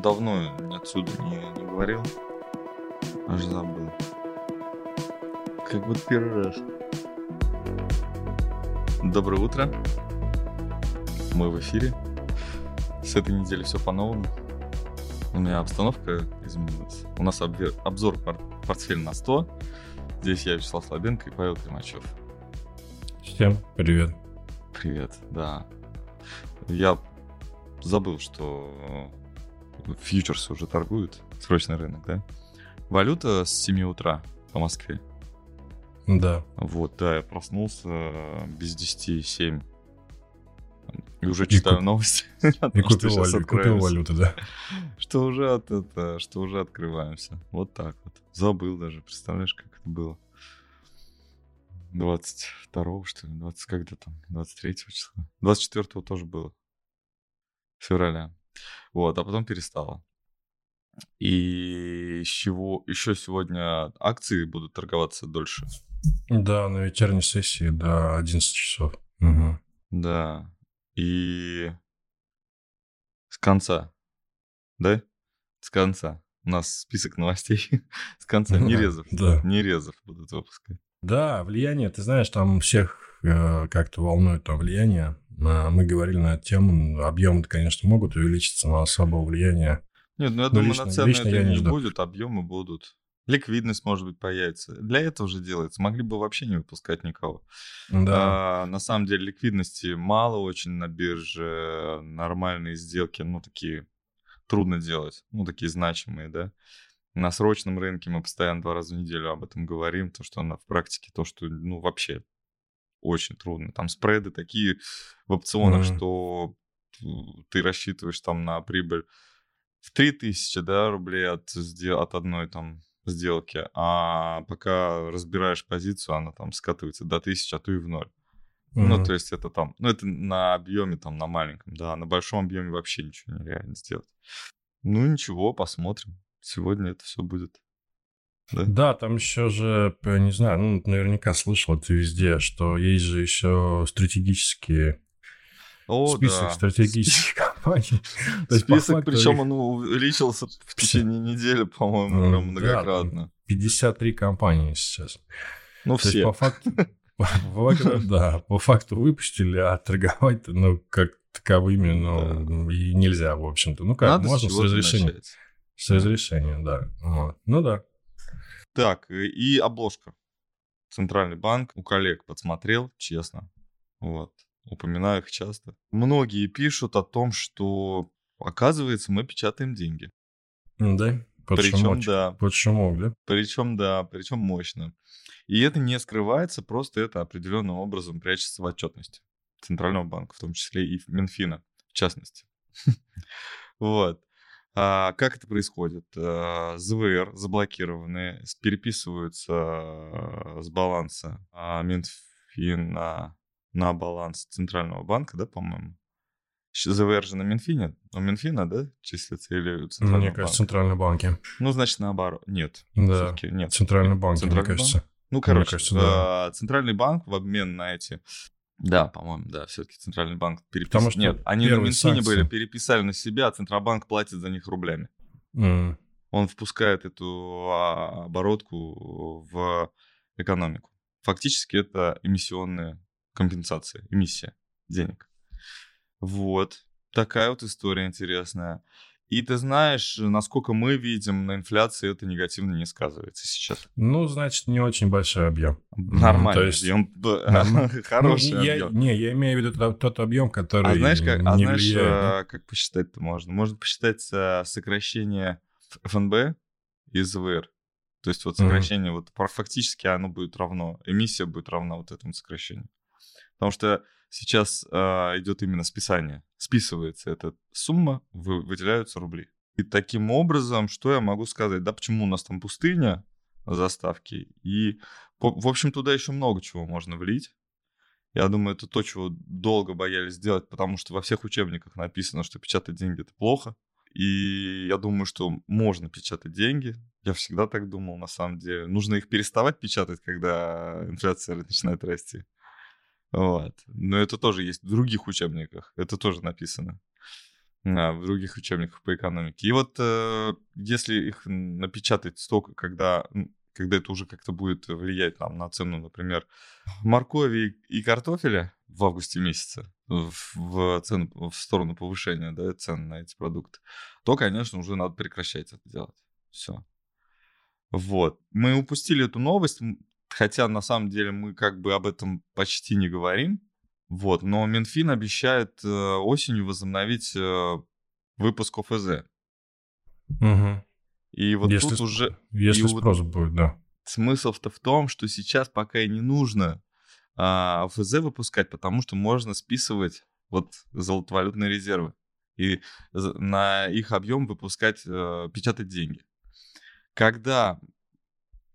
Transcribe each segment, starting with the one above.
давно отсюда не, не говорил. Аж забыл. Как вот первый раз. Доброе утро. Мы в эфире. С этой недели все по-новому. У меня обстановка изменилась. У нас обвер... обзор пор... портфель на 100. Здесь я, Вячеслав Слабенко и Павел Климачев. Всем привет. Привет, да. Я забыл, что фьючерсы уже торгуют. Срочный рынок, да? Валюта с 7 утра по Москве. Да. Вот, да, я проснулся без 10 7. И уже читаю куп- новости. И купил, валю- купил валюту, да. Что уже от это, что уже открываемся. Вот так вот. Забыл даже, представляешь, как это было. 22 что ли, 20, когда там, 23 числа. 24 тоже было. Февраля. Вот, а потом перестало. И с чего еще сегодня акции будут торговаться дольше. Да, на вечерней сессии до 11 часов. Мгм. Да. И с конца. Да? С конца. У нас список новостей. С конца. Нерезов. да. Нерезов будут выпускать. Да, влияние, ты знаешь, там всех э, как-то волнует там влияние. Мы говорили на эту тему, объемы, конечно, могут увеличиться, но особого влияния. Нет, ну я Ну, думаю, лично- на цены лично это я не не жду. будет, объемы будут. Ликвидность, может быть, появится. Для этого же делается. Могли бы вообще не выпускать никого. Да, А, на самом деле ликвидности мало очень на бирже. Нормальные сделки, ну, такие трудно делать. Ну, такие значимые, да. На срочном рынке мы постоянно два раза в неделю об этом говорим. То, что на, в практике, то, что, ну, вообще очень трудно. Там спреды такие в опционах, Мгм. что ты рассчитываешь там на прибыль в 3000 да, рублей от, от одной там сделки, а пока разбираешь позицию, она там скатывается до 1000, а то и в ноль. Ну, Мгм. то есть это там, ну, это на объеме там, на маленьком, да, на большом объеме вообще ничего нереально сделать. Ну, ничего, посмотрим. Сегодня это все будет. Да, там еще же, п- не знаю, ну, наверняка слышал ты везде, что есть же еще стратегические, О, список да. стратегических компаний. Список, причем он увеличился в течение недели, по-моему, да, многократно. 53 компании сейчас. Ну, все. по факту, да, по факту выпустили, а торговать, ну, как таковыми, ну, и нельзя, в общем-то. Ну, как, можно с начать. С разрешения, да. Ну, да. Так, э, и обложка. Центральный банк у коллег подсмотрел, честно. Вот. Упоминаю их часто. Многие пишут о том, что, оказывается, мы печатаем деньги. Да, под Причем, да. Шумок, да? Причем, да, причем мощно. И это не скрывается, просто это определенным образом прячется в отчетности Центрального банка, в том числе и Минфина, в частности. Вот. А как это происходит? А, ЗВР заблокированы, переписываются а, с баланса а, Минфина на баланс Центрального банка, да, по-моему? ЗВР же на Минфине, у Минфина, да, числится или у Центрального Мне кажется, центральные банки. Ну, значит, наоборот. Нет. Да. Нет. Центральный банк, мне Центральный кажется. Ну, короче, кажется, да. э, Центральный банк в обмен на эти... Да, по-моему, да, все-таки Центральный банк переписал. Потому что Нет, они на Минфине санкции- были, переписали на себя, а Центробанк платит за них рублями. М, Он впускает эту а, оборотку в экономику. Фактически это эмиссионная компенсация, эмиссия денег. Вот. Такая вот история интересная. И ты знаешь, насколько мы видим, на инфляции это негативно не сказывается сейчас. Ну, значит, не очень большой объем. Нормально. то есть- объем. Хороший Ну, я, объем. Не, я имею в виду тот, тот объем, который А знаешь, как, а знаешь, влияет. э, как посчитать-то можно? Можно посчитать э, сокращение ФНБ и ЗВР. То есть вот сокращение, вот фактически оно будет равно, эмиссия будет равна вот этому сокращению. Потому что сейчас э, идет именно списание. Списывается эта сумма, вы- выделяются рубли. И таким образом, что я могу сказать? Да почему у нас там пустыня заставки? И, по- в общем, туда еще много чего можно влить. Я думаю, это то, чего долго боялись сделать, потому что во всех учебниках написано, что печатать деньги это плохо. И я думаю, что можно печатать деньги. Я всегда так думал, на самом деле. Нужно их переставать печатать, когда инфляция начинает расти. Вот. Но это тоже есть в других учебниках. Это тоже написано. Да, в других учебниках по экономике. И вот э, если их напечатать столько, когда, когда это уже как-то будет влиять там, на цену, например, моркови и картофеля в августе месяце, в, в, цену, в сторону повышения да, цен на эти продукты, то, конечно, уже надо прекращать это делать. Все. Вот. Мы упустили эту новость, хотя на самом деле мы как бы об этом почти не говорим. Вот, но Минфин обещает э, осенью возобновить э, выпуск ОФЗ. Угу. И вот если, тут уже... Если спрос вот будет, да. Смысл-то в том, что сейчас пока и не нужно а, ОФЗ выпускать, потому что можно списывать вот золотовалютные резервы и на их объем выпускать, э, печатать деньги. Когда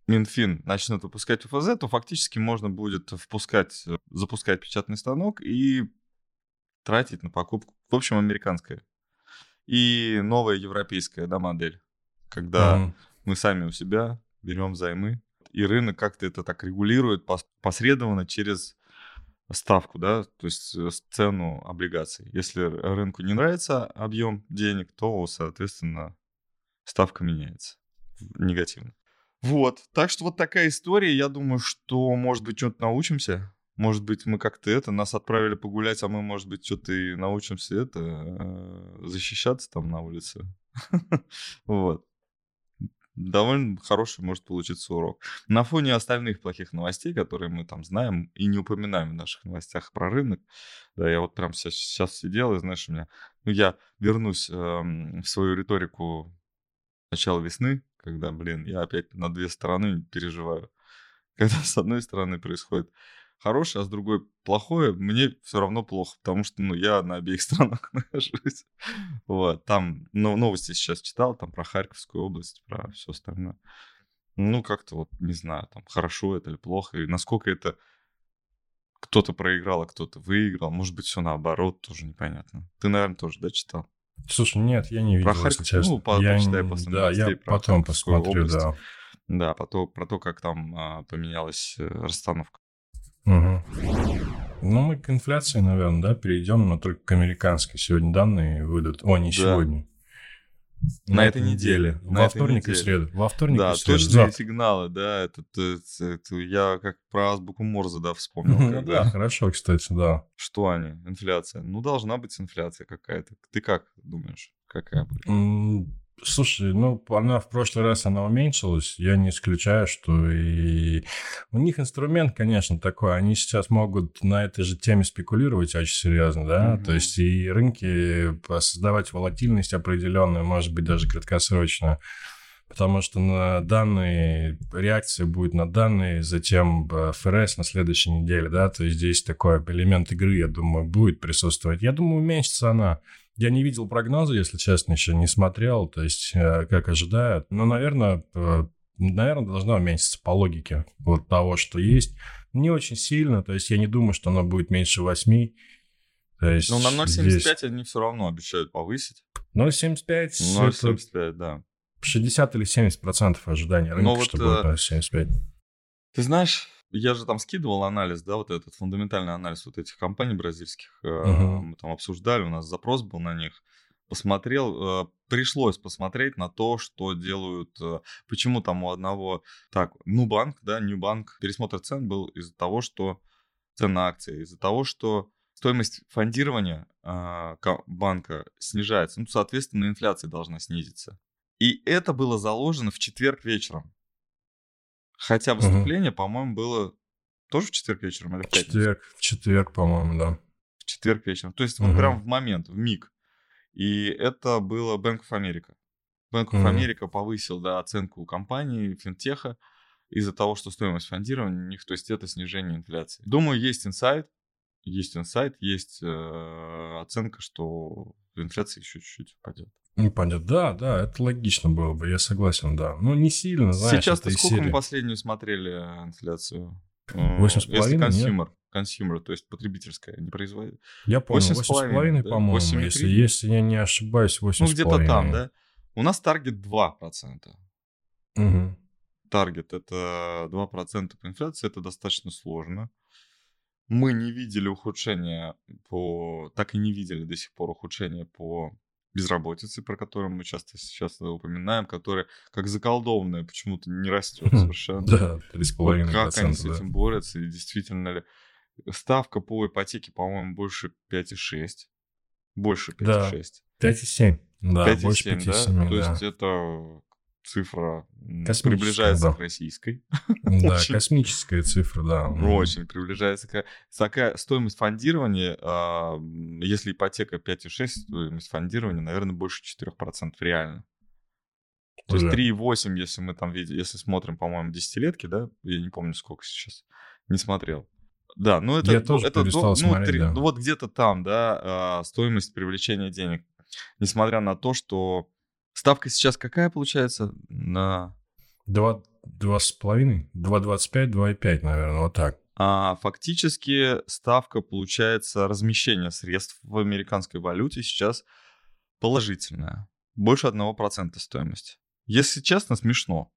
Минфин начнет выпускать УФЗ, то фактически можно будет впускать, э, запускать печатный станок и тратить на покупку, в общем, американская. И новая европейская да, модель, когда mm-hmm. мы сами у себя берем займы, и рынок как-то это так регулирует посредованно через ставку, да, то есть э, цену облигаций. Если рынку не нравится объем денег, то, соответственно, ставка меняется негативно. Вот, так что вот такая история. Я думаю, что, может быть, что-то научимся. Может быть, мы как-то это, нас отправили погулять, а мы, может быть, что-то и научимся это, э, защищаться там на улице. Вот. Довольно хороший может получиться урок. На фоне остальных плохих новостей, которые мы там знаем и не упоминаем в наших новостях про рынок, да, я вот прям сейчас, сидел, и знаешь, у меня, ну, я вернусь эм, в свою риторику начала весны, когда, блин, я опять на две стороны переживаю. Когда с одной стороны происходит хорошее, а с другой плохое, мне все равно плохо, потому что, ну, я на обеих странах нахожусь. Вот, там, ну, новости сейчас читал, там про Харьковскую область, про все остальное. Ну, как-то вот, не знаю, там, хорошо это или плохо, и насколько это кто-то проиграл, а кто-то выиграл. Может быть, все наоборот, тоже непонятно. Ты, наверное, тоже, да, читал? Слушай, нет, я не видел, про Харьков, честно. Ну, по, я почитай после Да, я потом посмотрю, область. да. Да, про то, про то как там а, поменялась э, расстановка. Угу. Ну, мы к инфляции, наверное, да, перейдем, но только к американской. Сегодня данные выйдут. О, не да. сегодня. На, на этой неделе. Во на вторник и среду. Во вторник да, и среду. точные сигналы, да. Это, это, это, я как про азбуку Морзе, да, вспомнил. Да, хорошо, кстати, да. Что они? Инфляция. Ну, должна быть инфляция какая-то. Ты как думаешь? Какая будет? Слушай, ну, она в прошлый раз она уменьшилась. Я не исключаю, что и у них инструмент, конечно, такой. Они сейчас могут на этой же теме спекулировать очень серьезно, да. Mm-hmm. То есть и рынки создавать волатильность определенную, может быть, даже краткосрочно. Потому что на данные реакция будет на данные, затем ФРС на следующей неделе, да. То есть здесь такой элемент игры, я думаю, будет присутствовать. Я думаю, уменьшится она. Я не видел прогноза, если честно, еще не смотрел, то есть э, как ожидают. Но, наверное, э, наверное, должна уменьшиться по логике вот того, что есть. Не очень сильно, то есть я не думаю, что она будет меньше 8. То есть Но на 0,75 здесь... они все равно обещают повысить. 0,75? 0,75, это... да. 60 или 70 процентов ожидания рынка, вот, что будет 0,75. Ты знаешь, я же там скидывал анализ, да, вот этот фундаментальный анализ вот этих компаний бразильских. Uh-huh. Мы там обсуждали, у нас запрос был на них. Посмотрел, э, пришлось посмотреть на то, что делают, э, почему там у одного, так, Нубанк, да, Ньюбанк, пересмотр цен был из-за того, что цена акции, из-за того, что стоимость фондирования банка снижается, ну, соответственно, инфляция должна снизиться. И это было заложено в четверг вечером. Хотя выступление, угу. по-моему, было тоже в четверг вечером или в пятницу? Четверг, в четверг, по-моему, да. В четверг вечером. То есть угу. вот прям в момент, в миг. И это было Bank of America. Bank of угу. America повысил да, оценку компании, финтеха, из-за того, что стоимость фондирования у них, то есть это снижение инфляции. Думаю, есть инсайт, есть инсайт, есть э, оценка, что инфляция еще чуть-чуть упадет. Не понятно. Да, да, это логично было бы, я согласен, да. Ну, не сильно, знаешь, Сейчас-то сколько серии. мы последнюю смотрели инфляцию? Восемь с половиной, consumer, consumer, то есть потребительская, не производит. Я с половиной, да? по-моему, если, если я не ошибаюсь, восемь Ну, где-то там, да? У нас таргет 2%. Угу. Таргет это 2% по инфляции, это достаточно сложно. Мы не видели ухудшения по... Так и не видели до сих пор ухудшения по безработицы, про которую мы часто сейчас упоминаем, которая как заколдованная почему-то не растет совершенно. Да, 3,5%. Вот как они с этим борются, и действительно ли ставка по ипотеке, по-моему, больше 5,6. Больше 5,6. Да. 5,7. Да, 5,7, больше да? 5,7, То да. есть это цифра приближается да. к российской. Да, Очень. космическая цифра, да. Очень приближается к... Такая стоимость фондирования, а, если ипотека 5,6, стоимость фондирования, наверное, больше 4% реально. То есть Уже. 3,8, если мы там видим, если смотрим, по-моему, десятилетки, да, я не помню, сколько сейчас, не смотрел. Да, ну это... Я тоже это, перестал ну, смотреть, три- да. ну, вот где-то там, да, а, стоимость привлечения денег. Несмотря на то, что ставка сейчас какая получается? На... Два, два с половиной, 2,25, 2,5, наверное, вот так. А фактически ставка, получается, размещение средств в американской валюте сейчас положительная. Больше 1% стоимости. Если честно, смешно.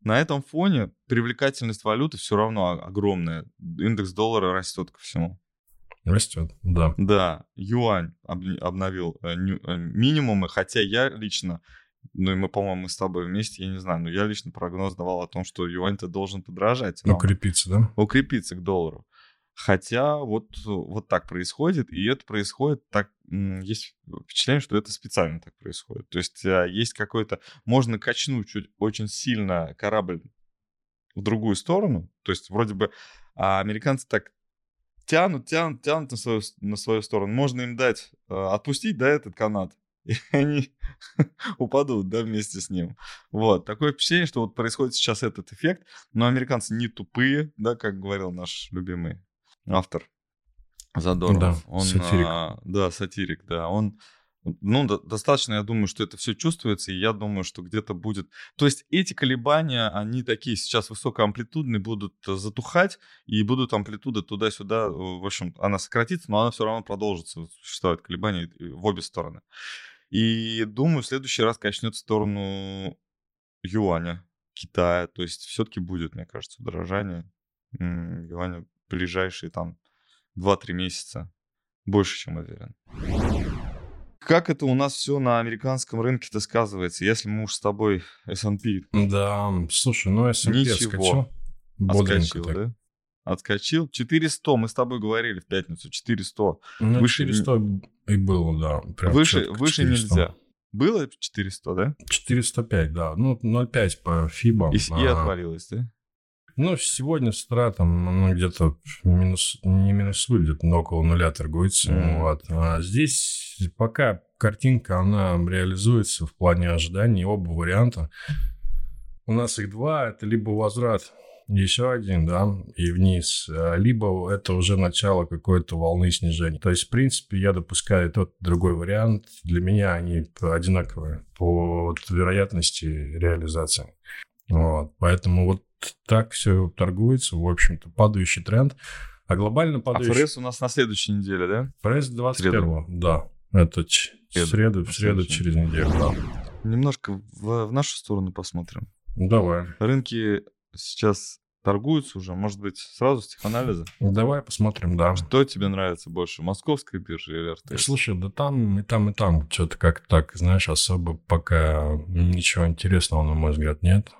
На этом фоне привлекательность валюты все равно огромная. Индекс доллара растет ко всему. Растет, да. Да, юань об- обновил э, ню- э, минимумы, хотя я лично, ну и мы, по-моему, с тобой вместе, я не знаю, но я лично прогноз давал о том, что юань-то должен подорожать. Нам крепится, да? укрепиться к доллару. Хотя вот, вот так происходит, и это происходит так, есть впечатление, что это специально так происходит. То есть а, есть какой-то, можно качнуть чуть очень сильно корабль в другую сторону, то есть вроде бы а американцы так тянут, тянут, тянут на свою, на свою сторону. Можно им дать, э, отпустить, да, этот канат, и они упадут, да, вместе с ним. Вот, такое впечатление, что вот происходит сейчас этот эффект, но американцы не тупые, да, как говорил наш любимый автор Задорнов. Да, он, сатирик. а, да, сатирик, да, он ну, до- достаточно, я думаю, что это все чувствуется, и я думаю, что где-то будет... То есть эти колебания, они такие сейчас высокоамплитудные, будут э, затухать, и будут амплитуда туда-сюда, э, в общем, она сократится, но она все равно продолжится, существовать колебания э, в обе стороны. И думаю, в следующий раз качнет в сторону юаня, Китая, то есть все-таки будет, мне кажется, удорожание юаня ближайшие там 2-3 месяца. Больше, чем уверен. Как это у нас все на американском рынке-то сказывается, если мы уж с тобой S&P Да, слушай, ну S&P Ничего. отскочил. Отскочил, так. да? Отскочил. 400, мы с тобой говорили в пятницу, 400. Ну, Выше 400 и было, да. прям выше выше 400. нельзя. Было 400, да? 405, да. Ну, 0,5 по FIBA. И, с- и А, отвалилось, да? Ну, сегодня с утра там ну, где-то минус, не минусует, где-то около нуля торгуется. Мгм. Вот. А здесь пока картинка, она реализуется в плане ожиданий, оба варианта. У нас их два, это либо возврат, еще один, да, и вниз, а, либо это уже начало какой-то волны снижения. То есть, в принципе, я допускаю тот, другой вариант. Для меня они одинаковые по вероятности реализации. Вот, поэтому вот так все торгуется, в общем-то, падающий тренд. А глобально А падающий... ФРС у нас на следующей неделе, да? Пресс 21 да. Это Среду. среду, среду через неделю, да. Немножко в, в нашу сторону посмотрим. Давай. Рынки сейчас торгуются уже, может быть, сразу с теханализа. Давай посмотрим, да. Что тебе нравится больше, московская биржа или РТС? Слушай, да там и там, и там что-то как так, знаешь, особо пока ничего интересного, на мой взгляд, нет.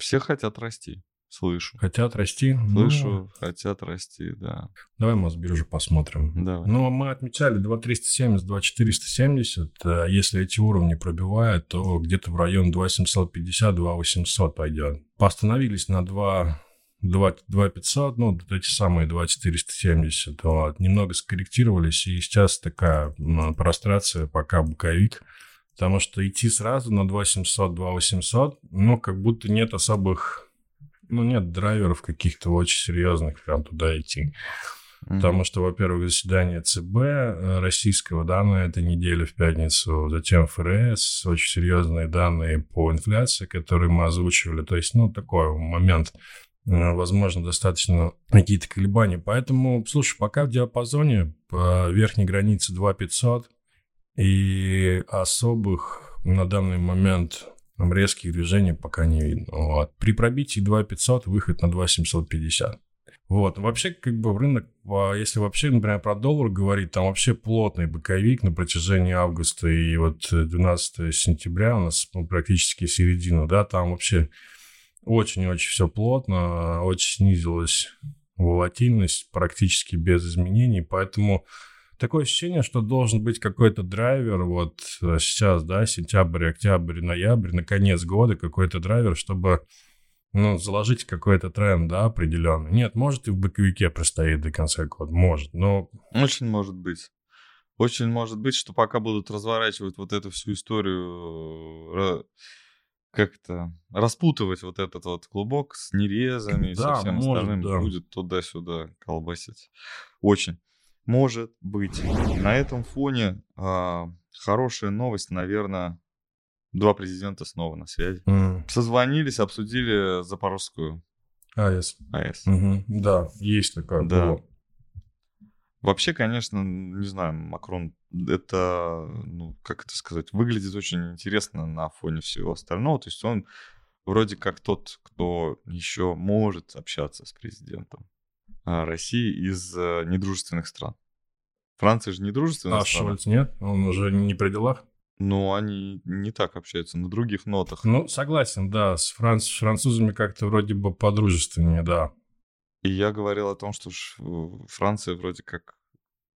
Все хотят расти, слышу. Хотят расти. ну, Слышу, хотят расти, да. давай Мосбиржу посмотрим. Давай. Ну, мы отмечали 2370, 2470. Э, Если эти уровни пробивают, то где-то в район 2750, 2800 пойдет. Постановились на 2, 2, 2500, ну, вот эти самые 2470. Вот. Немного скорректировались, и сейчас такая прострация, пока боковик. Потому что идти сразу на 2700, 2800, ну, как будто нет особых... Ну, нет драйверов каких-то очень серьезных прям туда идти. Потому что, во-первых, заседание ЦБ э, российского, да, на этой неделе в пятницу, затем ФРС, очень серьезные данные по инфляции, которые мы озвучивали. То есть, ну, такой момент, э, возможно, достаточно какие-то колебания. Поэтому, слушай, пока в диапазоне по верхней границе 2500 и особых на данный момент там, резких движений пока не видно. Вот. При пробитии 2500 выход на 2750. Вот. Вообще, как бы рынок, а, если вообще, например, про доллар говорить, там вообще плотный боковик на протяжении августа и вот 12 сентября у нас ну, практически середина, да, там вообще очень-очень все плотно, очень снизилась волатильность практически без изменений, поэтому такое ощущение, что должен быть какой-то драйвер вот э, сейчас, да, сентябрь, октябрь, ноябрь, на конец года какой-то драйвер, чтобы ну, заложить какой-то тренд, да, определенный. Нет, может и в боковике простоит до конца года, может, но... Очень может быть. Очень может быть, что пока будут разворачивать вот эту всю историю, как-то распутывать вот этот вот клубок с нерезами и да, со всем может, остальным, да. будет туда-сюда колбасить. Очень. Может быть. На этом фоне а, хорошая новость, наверное, Два президента снова на связи. Mm. Созвонились, обсудили Запорожскую АЭС. АЭС. Угу. Да, есть такая. Да. Вообще, конечно, не знаю, Макрон, это, ну, как это сказать, выглядит очень интересно на фоне всего остального. То есть он вроде как тот, кто еще может общаться с президентом России из э, недружественных стран. Франция же недружественная а страна. А Шольц нет? Он уже не при делах? Но они не так общаются, на других нотах. Ну, согласен, да. С, франц... с французами как-то вроде бы подружественнее, да. И я говорил о том, что Франция вроде как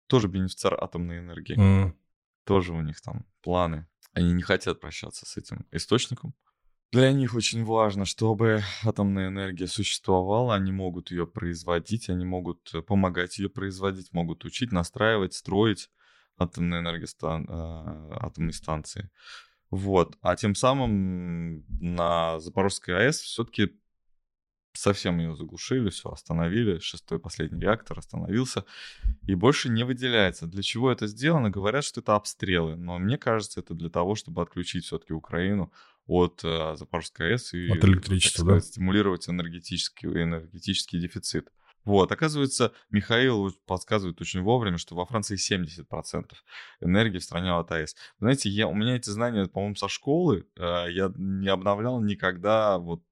тоже бенефициар атомной энергии. Mm. Тоже у них там планы. Они не хотят прощаться с этим источником. Для них очень важно, чтобы атомная энергия существовала, они могут ее производить, они могут помогать ее производить, могут учить, настраивать, строить атомной энергостан... А, атомной станции. Вот. А тем самым на Запорожской АЭС все-таки совсем ее заглушили, все остановили, шестой последний реактор остановился и больше не выделяется. Для чего это сделано? Говорят, что это обстрелы, но мне кажется, это для того, чтобы отключить все-таки Украину от э, Запорожской АЭС и от электричества, сказать, да? стимулировать энергетический, энергетический дефицит. Вот, оказывается, Михаил подсказывает очень вовремя, что во Франции 70% энергии в стране от АЭС. Знаете, я, у меня эти знания, по-моему, со школы, э, я не обновлял никогда вот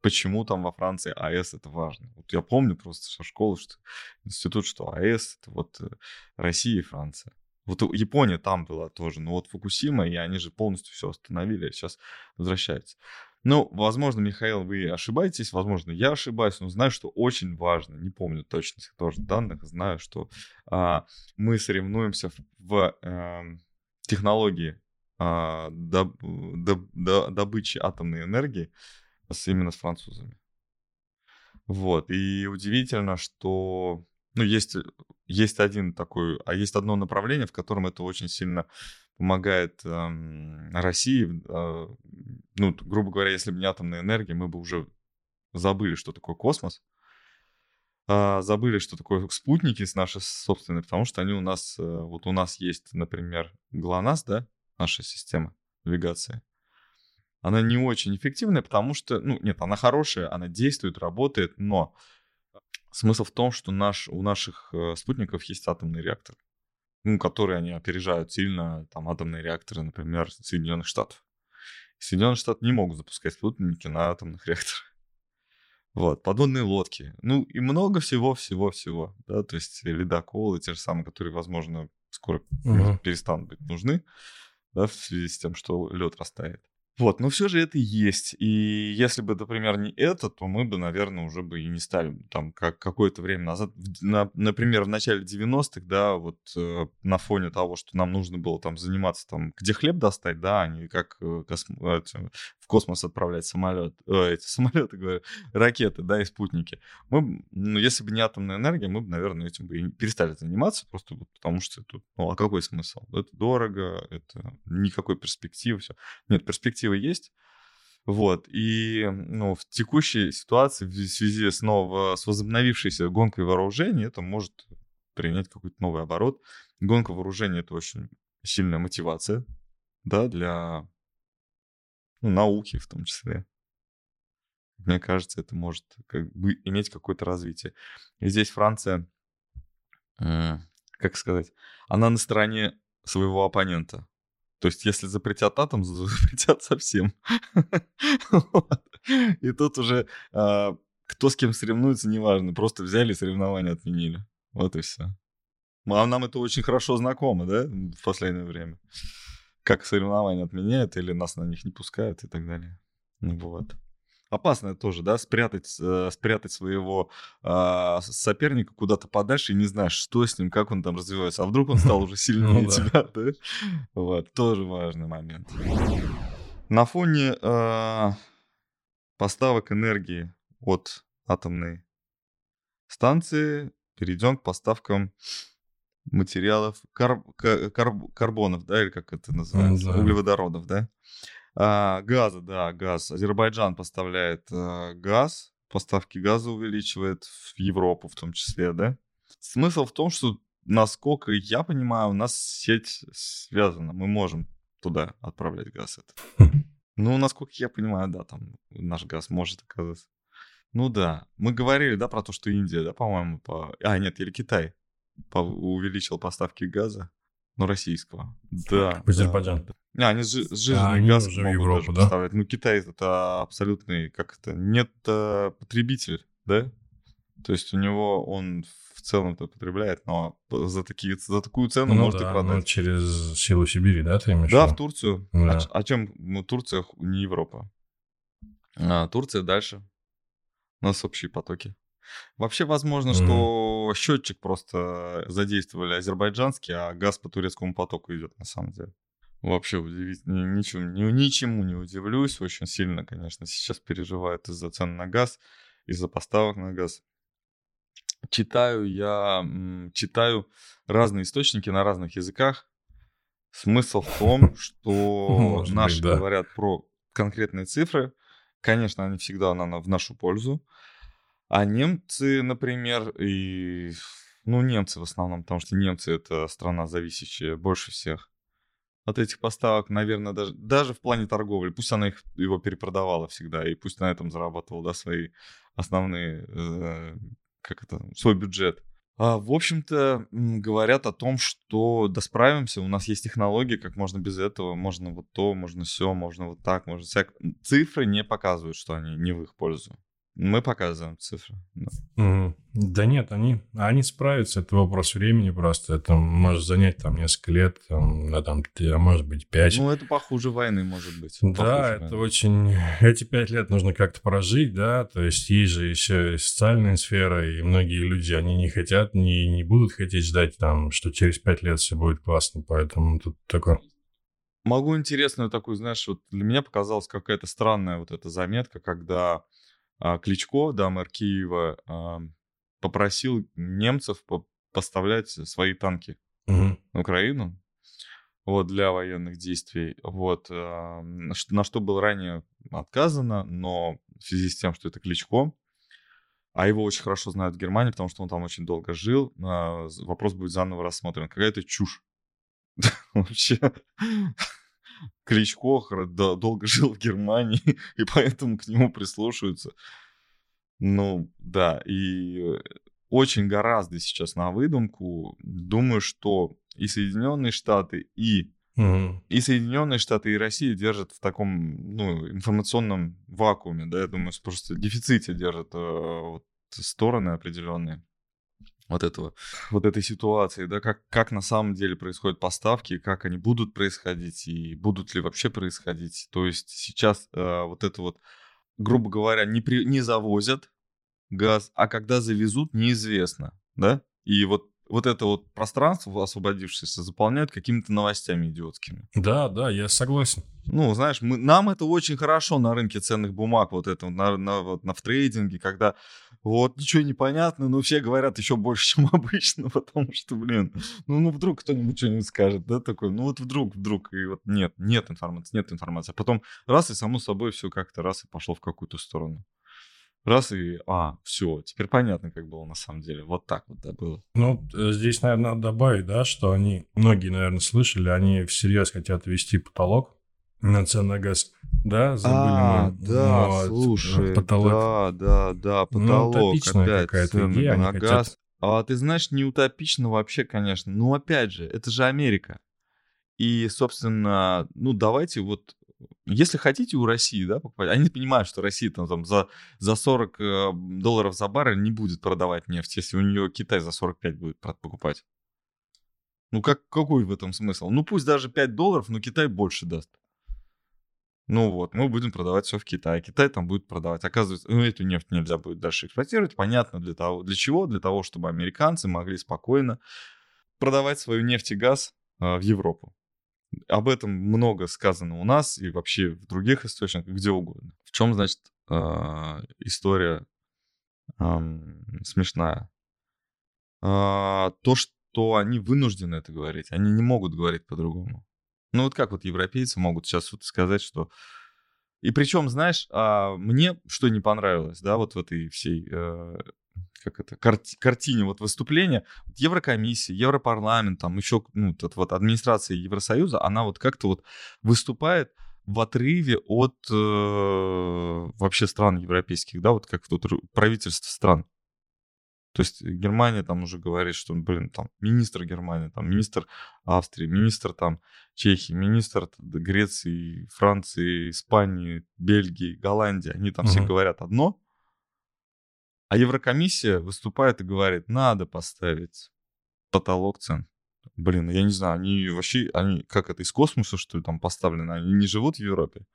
почему там во Франции АЭС это важно. Вот я помню просто со школы, что институт, что АЭС это вот э, Россия и Франция. Вот Япония там была тоже, но вот Фукусима, и они же полностью все остановили, а сейчас возвращаются. Ну, возможно, Михаил, вы ошибаетесь, возможно, я ошибаюсь, но знаю, что очень важно, не помню точных тоже данных, знаю, что а, мы соревнуемся в, в а, технологии а, доб, доб, доб, добычи атомной энергии с, именно с французами. Вот, и удивительно, что ну, есть, есть один такой, а есть одно направление, в котором это очень сильно помогает эм, России. Э, ну, грубо говоря, если бы не атомная энергия, мы бы уже забыли, что такое космос. Э, забыли, что такое спутники наши собственные, потому что они у нас, э, вот у нас есть, например, ГЛОНАСС, да, наша система навигации. Она не очень эффективная, потому что, ну, нет, она хорошая, она действует, работает, но смысл в том, что наш, у наших э, спутников есть атомный реактор ну, которые они опережают сильно, там, атомные реакторы, например, Соединенных Штатов. Соединенные Штаты не могут запускать спутники на атомных реакторах. Вот, подводные лодки. Ну, и много всего-всего-всего, да, то есть ледоколы, те же самые, которые, возможно, скоро угу. перестанут быть нужны, да, в связи с тем, что лед растает. Вот, но все же это есть. И если бы, например, не это, то мы бы, наверное, уже бы и не стали там как какое-то время назад, на, например, в начале 90-х, да, вот э, на фоне того, что нам нужно было там заниматься там, где хлеб достать, да, а не как э, космо, в космос отправлять самолет, э, эти самолеты, говорю, ракеты, да, и спутники. Мы, ну, если бы не атомная энергия, мы бы, наверное, этим бы и перестали заниматься, просто вот потому что тут, ну, а какой смысл? Это дорого, это никакой перспективы, все. Нет, перспективы есть. Вот, и ну, в текущей ситуации, в связи с, ново, с возобновившейся гонкой вооружений, это может принять какой-то новый оборот. Гонка вооружений — это очень сильная мотивация, да, для ну, науки в том числе. Мне кажется, это может как бы иметь какое-то развитие. И здесь Франция, как сказать, она на стороне своего оппонента. То есть, если запретят атом, запретят совсем. И тут уже а, кто с кем соревнуется, неважно. Просто взяли соревнования отменили. Вот и все. А нам это очень хорошо знакомо, да, в последнее время. Как соревнования отменяют или нас на них не пускают и так далее. Ну вот. Опасно тоже, да, спрятать, э, спрятать своего э, соперника куда-то подальше и не знаешь, что с ним, как он там развивается. А вдруг он стал уже сильнее ну тебя, да? Вот, тоже важный момент. На фоне э, поставок энергии от атомной станции перейдем к поставкам материалов, кар, кар, карбонов, да, или как это называется, да. углеводородов, да. А, газа, да, газ. Азербайджан поставляет а, газ, поставки газа увеличивает в Европу в том числе, да. Смысл в том, что, насколько я понимаю, у нас сеть связана, мы можем туда отправлять газ этот. Ну, насколько я понимаю, да, там наш газ может оказаться. Ну да, мы говорили, да, про то, что Индия, да, по-моему, по... А, нет, или Китай. Увеличил поставки газа, ну, российского. Да. В Азербайджан. Да. А, они с жиженный а, газ уже могут Европу, даже да? поставлять. Ну, Китай это абсолютный, как это, нет потребитель, да? То есть у него он в целом-то потребляет, но за, такие, за такую цену ну, может да, и продать. Ну, через силу Сибири, да, ты имеешь Да, в Турцию. Да. А, а чем ну, Турция не Европа? А, Турция дальше. У нас общие потоки. Вообще, возможно, mm-hmm. что счетчик просто задействовали азербайджанский, а газ по турецкому потоку идет на самом деле. Вообще удивительно, ничему, ничему не удивлюсь. Очень сильно, конечно, сейчас переживают из-за цен на газ, из-за поставок на газ. Читаю я, читаю разные источники на разных языках. Смысл в том, что наши говорят про конкретные цифры. Конечно, они всегда в нашу пользу. А немцы, например, и... Ну, немцы в основном, потому что немцы — это страна, зависящая больше всех от этих поставок, наверное, даже, даже в плане торговли. Пусть она их, его перепродавала всегда, и пусть на этом зарабатывала, да, свои основные, э, как это, свой бюджет. А, в общем-то, говорят о том, что да справимся, у нас есть технологии, как можно без этого, можно вот то, можно все, можно вот так, можно всяк... Цифры не показывают, что они не в их пользу. Мы показываем цифры. Да. Да нет, они, они справятся. Это вопрос времени просто. Это может занять там несколько лет, там, да, там, а может быть пять. Ну, это похуже войны, может быть. Да, это войны. очень... Эти пять лет нужно как-то прожить, да, то есть есть же еще социальная сфера, и многие люди, они не хотят, не, не будут хотеть ждать там, что через пять лет все будет классно, поэтому тут такое... Могу интересную такую, знаешь, вот для меня показалась какая-то странная вот эта заметка, когда Кличко, да, мэр Киева, а, попросил немцев поставлять свои танки угу. в Украину вот, для военных действий. Вот, а, на что было ранее отказано, но в связи с тем, что это Кличко, а его очень хорошо знают в Германии, потому что он там очень долго жил, вопрос будет заново рассмотрен. Какая-то чушь. Вообще. Кличко долго жил в Германии, и поэтому к нему прислушиваются. Ну, да, и очень гораздо сейчас на выдумку. Думаю, что и Соединенные Штаты, и, угу. и Соединенные Штаты, и Россия держат в таком ну, информационном вакууме, да, я думаю, просто дефиците держат э, вот, стороны определенные вот этого, вот этой ситуации, да, как, как на самом деле происходят поставки, как они будут происходить и будут ли вообще происходить. То есть сейчас э, вот это вот, грубо говоря, не, при, не завозят газ, а когда завезут, неизвестно, да? И вот вот это вот пространство, освободившееся, заполняют какими-то новостями идиотскими. Да, да, я согласен. Ну, знаешь, мы, нам это очень хорошо на рынке ценных бумаг, вот это, на, на, вот, на в трейдинге, когда вот ничего не понятно, но все говорят еще больше, чем обычно, потому что, блин, ну, ну вдруг кто-нибудь что-нибудь скажет, да, такой, ну вот вдруг, вдруг, и вот нет, нет информации, нет информации. А потом раз и само собой все как-то раз и пошло в какую-то сторону раз и, а, все, теперь понятно, как было на самом деле. Вот так вот, да, было. Ну, э, здесь, наверное, надо добавить, да, что они, многие, наверное, слышали, они всерьез хотят ввести потолок на цены на газ. Да, забыли а, мы. да, вот, слушай, потолок. да, да, да, ну, потолок, ну, утопичная какая-то идея, на газ. Хотят... А ты знаешь, не утопично вообще, конечно. Ну, опять же, это же Америка. И, собственно, ну, давайте вот если хотите у России, да, покупать, они понимают, что Россия там, там за, за 40 э, долларов за баррель не будет продавать нефть, если у нее Китай за 45 будет покупать. Ну, как, какой в этом смысл? Ну, пусть даже 5 долларов, но Китай больше даст. Ну вот, мы будем продавать все в Китае. Китай там будет продавать. Оказывается, ну, эту нефть нельзя будет дальше эксплуатировать. Понятно, для того, для чего? Для того, чтобы американцы могли спокойно продавать свою нефть и газ э, в Европу. Об этом много сказано у нас и вообще в других источниках, где угодно. В чем, значит, э, история э, смешная? Э, то, что они вынуждены это говорить, они не могут говорить по-другому. Ну вот как вот европейцы могут сейчас вот сказать, что... И причем, знаешь, а мне что не понравилось, да, вот в этой всей, э, как это, карти- картине вот выступления, Еврокомиссия, Европарламент, там еще, ну, вот, вот администрация Евросоюза, она вот как-то вот выступает в отрыве от э, вообще стран европейских, да, вот как тут правительство стран. То есть Германия там уже говорит, что, блин, там министр Германии, там министр Австрии, министр там Чехии, министр Греции, Франции, Испании, Бельгии, Голландии, они там угу. все говорят одно, а Еврокомиссия выступает и говорит, надо поставить потолок цен. Блин, я не знаю, они вообще, они как это, из космоса, что ли, там поставлены? Они не живут в Европе?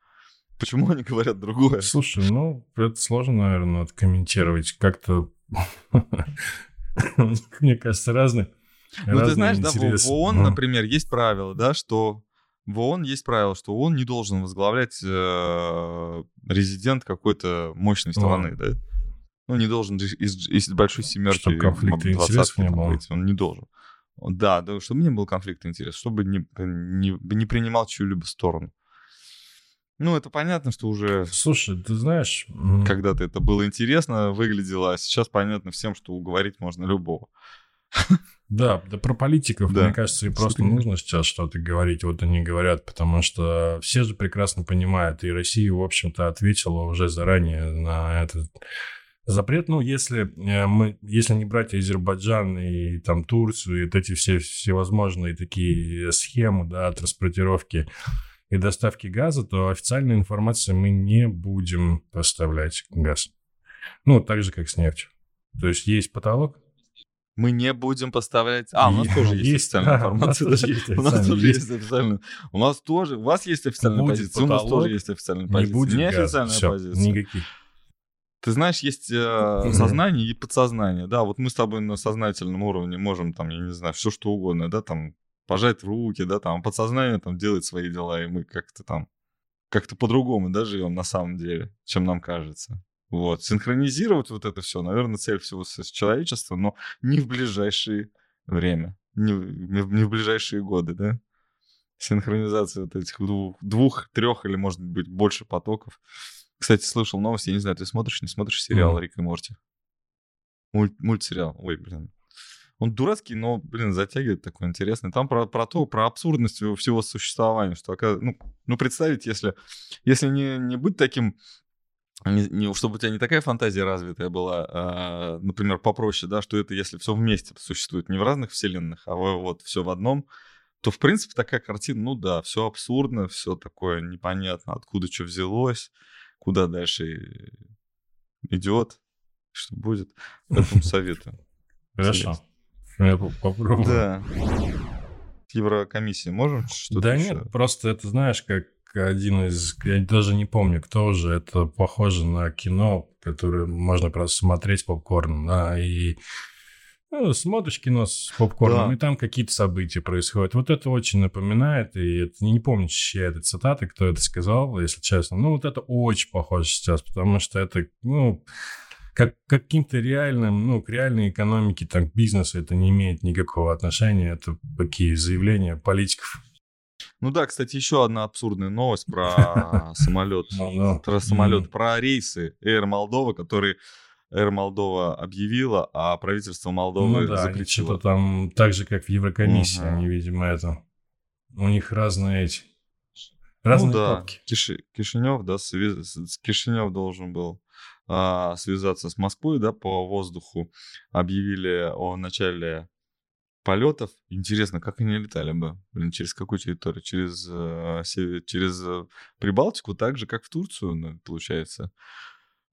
Почему они говорят другое? Слушай, ну, это сложно, наверное, откомментировать. Как-то Мне кажется, разные. Ну, ты знаешь, да, в ООН, например, есть правило, да, что в ООН есть правило, что ООН не должен возглавлять э, резидент какой-то мощной страны, да? Ну, не должен из, из большой семерки. Чтобы конфликта интересов не было. Он не должен. Да, да, чтобы не было конфликта интересов, чтобы не, не, не принимал чью-либо сторону. Ну, это понятно, что уже... Слушай, ты знаешь... Когда-то это было интересно, выглядело, а сейчас понятно всем, что уговорить можно любого. Да, да про политиков, да. мне кажется, и просто Смотри. нужно сейчас что-то говорить. Вот они говорят, потому что все же прекрасно понимают, и Россия, в общем-то, ответила уже заранее на этот запрет. Ну, если э, мы, если не брать Азербайджан и там Турцию, и вот эти все всевозможные такие схемы, да, транспортировки и доставки газа, то официальной информации мы не будем поставлять газ. Ну, так же, как с нефтью. То есть есть потолок. Мы не будем поставлять... А, у нас тоже есть официальная информация. У нас тоже есть официальная. У нас тоже... У вас есть официальная позиция, у нас тоже есть официальная позиция. Не будет Неофициальная позиция. Никаких. Ты знаешь, есть э, сознание и подсознание, да, вот мы с тобой на сознательном уровне можем там, я не знаю, все что угодно, да, там пожать руки, да, там, подсознание там делает свои дела, и мы как-то там, как-то по-другому, да, живем на самом деле, чем нам кажется. Вот, синхронизировать вот это все, наверное, цель всего человечества, но не в ближайшее время, не, не в ближайшие годы, да. Синхронизация вот этих двух, двух, трех или, может быть, больше потоков. Кстати, слышал новость, я не знаю, ты смотришь, не смотришь сериал mm. «Рик и Морти»? Мульт, мультсериал. Ой, блин, он дурацкий, но, блин, затягивает такой интересный. Там про, про то, про абсурдность всего существования, что, ну, ну представить, если, если не, не быть таким не, не, чтобы у тебя не такая фантазия развитая была, а, например, попроще, да, что это если все вместе существует, не в разных вселенных, а вот все в одном, то, в принципе, такая картина, ну да, все абсурдно, все такое непонятно, откуда что взялось, куда дальше идет, что будет. Поэтому советую. Хорошо. Я попробую. Да. Еврокомиссии можем что-то Да еще? нет, просто это знаешь, как один из... Я даже не помню, кто уже. Это похоже на кино, которое можно просто смотреть с попкорном, да, и ну, смотришь кино с попкорном, да. и там какие-то события происходят. Вот это очень напоминает, и это, не помню, чья это цитата, кто это сказал, если честно. Ну, вот это очень похоже сейчас, потому что это, ну, как каким-то реальным, ну, к реальной экономике, так, к бизнесу это не имеет никакого отношения. Это такие заявления политиков. Ну да, кстати, еще одна абсурдная новость про самолет. Ну про самолет, про рейсы Air Moldova, который Air Moldova объявила, а правительство Молдовы ну, да. Что-то там так же, как в Еврокомиссии, угу. они, видимо, это... У них разные эти... Разные ну, да. папки. Киши... Кишинев, да, Кишинев должен был а, связаться с Москвой, да, по воздуху, объявили о начале полетов. Интересно, как они летали бы? Блин, через какую территорию? Через, э, через э, Прибалтику, так же, как в Турцию, ну, получается.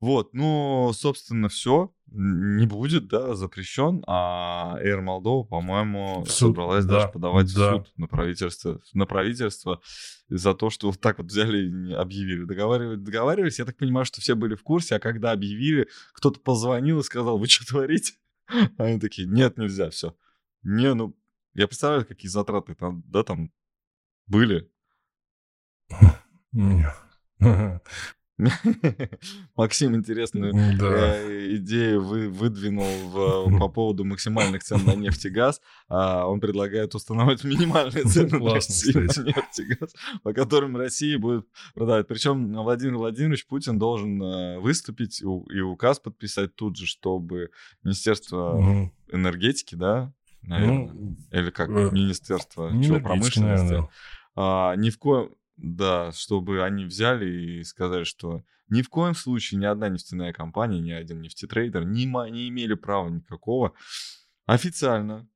Вот, ну, собственно, все. Не будет, да, запрещен. А Air Moldova, по-моему, собралась да, даже подавать да. в суд на правительство, на правительство за то, что вот так вот взяли и объявили. Договаривались, договаривались. Я так понимаю, что все были в курсе, а когда объявили, кто-то позвонил и сказал, вы что творите? Они такие, нет, нельзя, все. Не, ну, я представляю, какие затраты там, да, там были. Максим интересную да. э, идею вы, выдвинул в, по поводу максимальных цен на нефть и газ. А он предлагает установить минимальные цены на Россию на нефть и газ, по которым Россия будет продавать. Причем Владимир Владимирович Путин должен э, выступить и указ подписать тут же, чтобы Министерство угу. энергетики, да, наверное, ну, или как э, Министерство чего, промышленности, наверное. А, ни в коем да, чтобы они взяли и сказали, что ни в коем случае ни одна нефтяная компания, ни один нефтетрейдер не, не имели права никакого официально,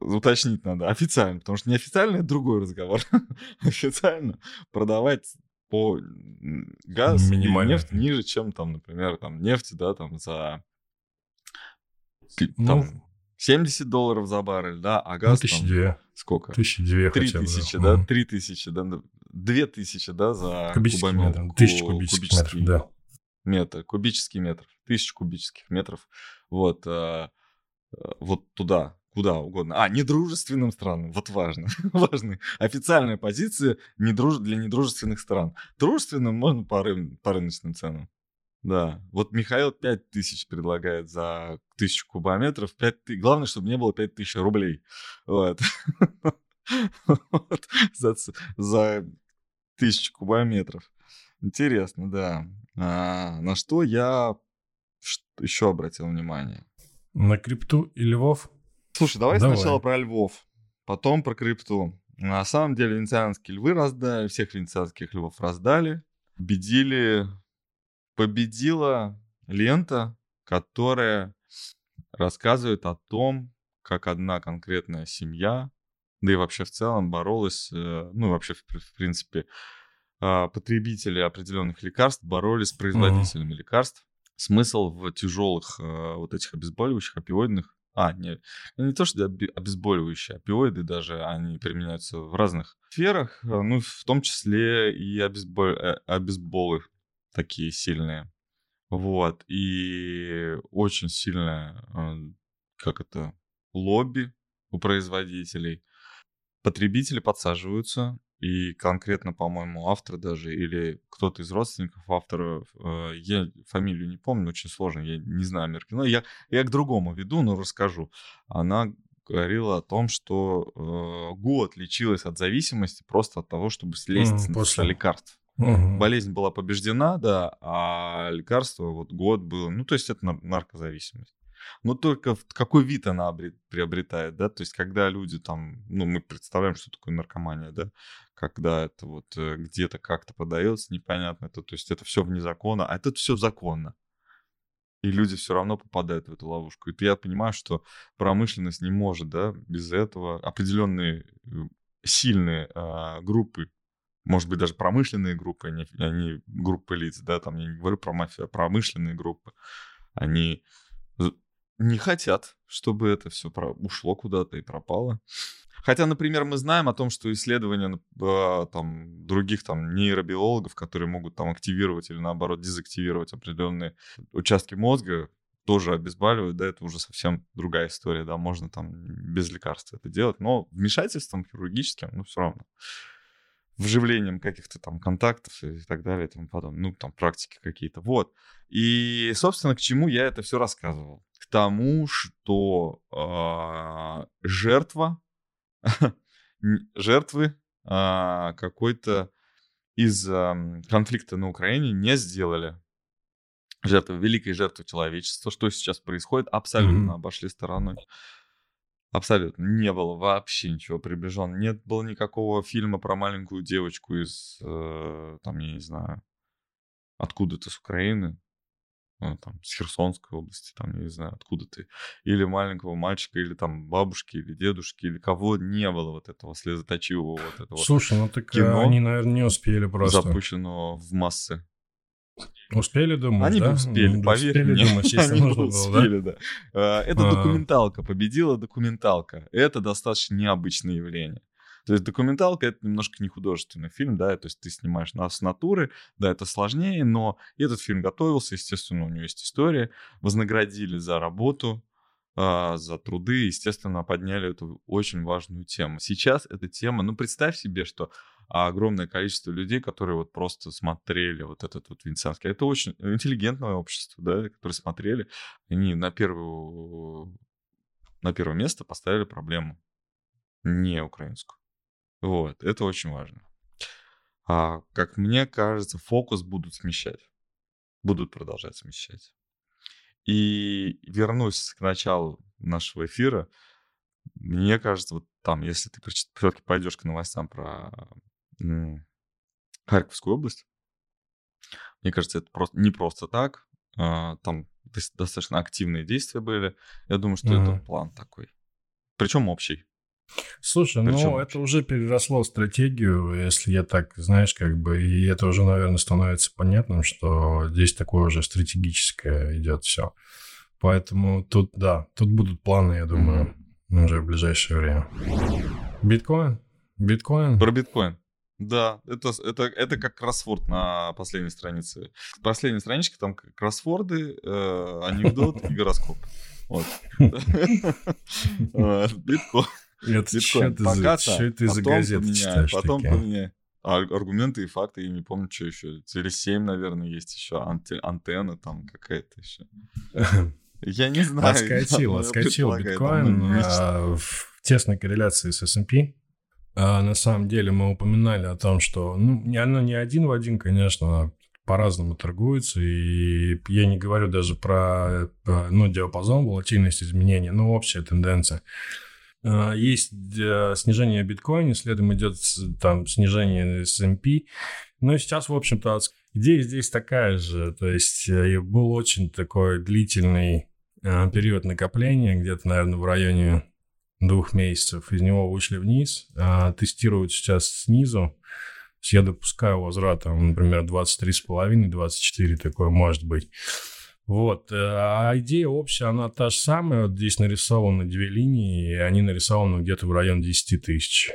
уточнить надо, официально, потому что неофициально это другой разговор, официально продавать по газ и нефть ниже, чем там, например, там нефть, да, там за ну, там, 70 долларов за баррель, да, а ну, газ ну, тысячи две. сколько? Тысячи две Три тысячи, да, три тысячи, да, две тысячи, да, за кубический кубометр. Метр. Тысяча кубических кубический метров, да. Метр, кубический метр, тысяча кубических метров, вот, э, вот туда, куда угодно. А, недружественным странам, вот важно, важно. Официальная позиция недруж... для недружественных стран. Дружественным можно по, ры... по рыночным ценам. Да, вот Михаил 5 тысяч предлагает за тысячу кубометров. 5 ты... Главное, чтобы не было 5 тысяч рублей. Вот. вот. За, за тысячу кубометров. Интересно, да. А, на что я еще обратил внимание? На крипту и львов? Слушай, давай, давай. сначала про львов, потом про крипту. На самом деле венецианские львы раздали, всех венецианских львов раздали. Победили победила лента, которая рассказывает о том, как одна конкретная семья, да и вообще в целом боролась, э, ну вообще в, принципе а, потребители определенных лекарств боролись с производителями mm-hmm. лекарств. Смысл в тяжелых э, вот этих обезболивающих, опиоидных, а, не, не то, что обезболивающие, опиоиды даже, они применяются в разных сферах, э, ну, в том числе и обезбол... обезболы такие сильные. Вот. И очень сильное, как это, лобби у производителей. Потребители подсаживаются, и конкретно, по-моему, автор даже, или кто-то из родственников автора, э, я фамилию не помню, очень сложно, я не знаю американо, я, я к другому веду, но расскажу. Она говорила о том, что э, год лечилась от зависимости просто от того, чтобы слезть mm, после лекарств. Угу. Болезнь была побеждена, да, а лекарство вот год было. Ну, то есть это наркозависимость. Но только какой вид она приобретает, да, то есть когда люди там, ну, мы представляем, что такое наркомания, да, когда это вот э, где-то как-то подается непонятно, это, то есть это все вне закона, а это все законно. И люди все равно попадают в эту ловушку. И я понимаю, что промышленность не может, да, без этого определенные э, сильные а, группы может быть, даже промышленные группы, а не, а группы лиц, да, там я не говорю про мафию, а промышленные группы, они не хотят, чтобы это все про... ушло куда-то и пропало. Хотя, например, мы знаем о том, что исследования э, там, других там, нейробиологов, которые могут там активировать или наоборот дезактивировать определенные участки мозга, тоже обезболивают, да, это уже совсем другая история, да, можно там без лекарства это делать, но вмешательством хирургическим, ну, все равно вживлением каких-то там контактов и так далее и тому подобное. Ну, там практики какие-то. Вот. И, собственно, к чему я это все рассказывал? Тому, что э, жертва, жертвы э, какой-то из э, конфликта на Украине не сделали. Жертвы, великой жертвы человечества. Что сейчас происходит, абсолютно mm-hmm. обошли стороной. Абсолютно. Не было вообще ничего приближенного. Нет было никакого фильма про маленькую девочку из, э, там, я не знаю, откуда-то с Украины. Ну, там, с Херсонской области, там, я не знаю, откуда ты, или маленького мальчика, или там бабушки, или дедушки, или кого не было вот этого слезоточивого вот этого Слушай, ну так кино они, наверное, не успели просто. Запущено в массы. Успели, думаешь, Они да? бы успели, поверь успели, мне. думаешь, если Они бы нужно было, да? успели, да. А, Это А. документалка, победила документалка. Это достаточно необычное явление. То есть документалка это немножко не художественный фильм, да, то есть ты снимаешь нас с натуры, да, это сложнее, но этот фильм готовился, естественно, у него есть история, вознаградили за работу, а, за труды, естественно, подняли эту очень важную тему. Сейчас эта тема, ну, представь себе, что огромное количество людей, которые вот просто смотрели вот этот вот Венецианский, это очень интеллигентное общество, да, которые смотрели, они на первую, на первое место поставили проблему не украинскую. Вот, это очень важно. А, как мне кажется, фокус будут смещать. Будут продолжать смещать. И вернусь к началу нашего эфира. Мне кажется, вот там, если ты все-таки пойдешь к новостям про Харьковскую область, мне кажется, это просто не просто так. А, Там дос- достаточно активные действия были. Я думаю, что это Мгм. план такой. Причем общий. Слушай, Причем ну это уже переросло в стратегию, если я так, знаешь, как бы, и это уже, наверное, становится понятным, что здесь такое уже стратегическое идет все. Поэтому тут, да, тут будут планы, я думаю, уже в ближайшее время. Биткоин? Биткоин? Про биткоин. Да, это, это, это как кроссворд на последней странице. Последняя страничка, там кроссворды, э, анекдот и гороскоп. Вот. Э, Биткоин. Это что ты Пока за, что ты за газеты поменяю, читаешь Потом такие? поменяю. А аргументы и факты, я не помню, что еще. Теле 7, наверное, есть еще. анте- антенна там какая-то еще. Я не знаю. Отскочил, отскочил предполагаю, биткоин месяцев. а, в тесной корреляции с S&P. А, на самом деле мы упоминали о том, что ну, оно не один в один, конечно, а по-разному торгуется. И я не говорю даже про э, ну, диапазон, волатильность изменений, но общая тенденция. А, Есть э, снижение биткоина, следом идет там снижение S&P. Ну и сейчас, в общем-то, идея здесь такая же. То есть э, был очень такой длительный э, период накопления, где-то, наверное, в районе двух месяцев. Из него вышли вниз, тестируют сейчас снизу. Я допускаю возврат, там, например, 23,5-24 такое может быть. Вот. э, А идея общая, она та же самая. Вот здесь нарисованы две линии, и они нарисованы где-то в районе 10 тысяч.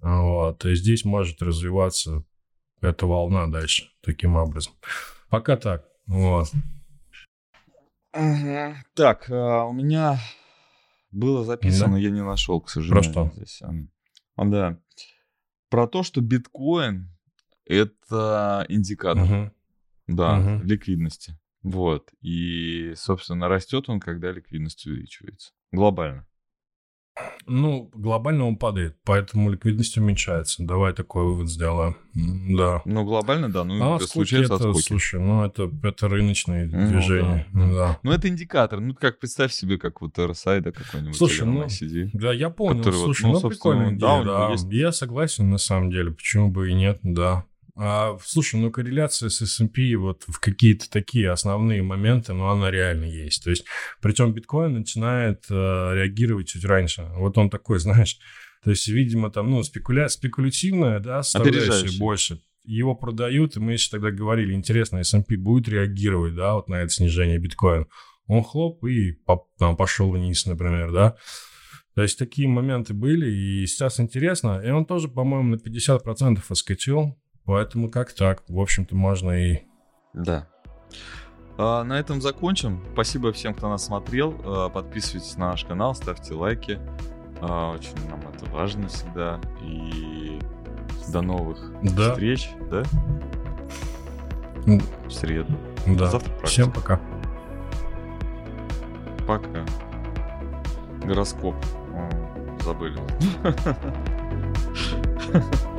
Вот. И здесь может развиваться эта волна дальше таким образом. Пока так. Вот. Так, а, у меня было записано, я не нашел, к сожалению. что? Здесь. А, Да. Про то, что биткоин это индикатор, Мгм. да, Мгм. ликвидности. Вот. И, собственно, растет он, когда ликвидность увеличивается. Глобально. Ну, глобально он падает, поэтому ликвидность уменьшается. Давай такой вывод сделаем. Да. Ну, глобально, да. Ну, А случается это, отскоки. слушай, ну это, это рыночные Ну, движения. да, да. Да. Ну, это индикатор. Ну, как представь себе, как вот RSI, да, какой-нибудь. Слушай, ну, MACD. Да, я понял. Который вот, Слушай, ну, ну, прикольная да, да. есть. Я согласен, на самом деле. Почему бы и нет, да. А, слушай, ну корреляция с S&P вот в какие-то такие основные моменты, ну она реально есть. То есть, причем биткоин начинает э, реагировать чуть раньше. Вот он такой, знаешь, то есть, видимо, там, ну, спекуля... спекулятивная, да, составляющая Опережающий. больше. Его продают, и мы еще тогда говорили, интересно, S&P будет реагировать, да, вот на это снижение биткоина. Он хлоп и по- там, пошел вниз, например, да. То есть такие моменты были, и сейчас интересно. И он тоже, по-моему, на 50% отскочил. Поэтому как так? В общем-то, можно и... Да. А, на этом закончим. Спасибо всем, кто нас смотрел. А, подписывайтесь на наш канал, ставьте лайки. А, очень нам это важно всегда. И до новых Да. встреч, да? М. В среду. Да. Завтра практика. Всем пока. Пока. Гороскоп. Забыли.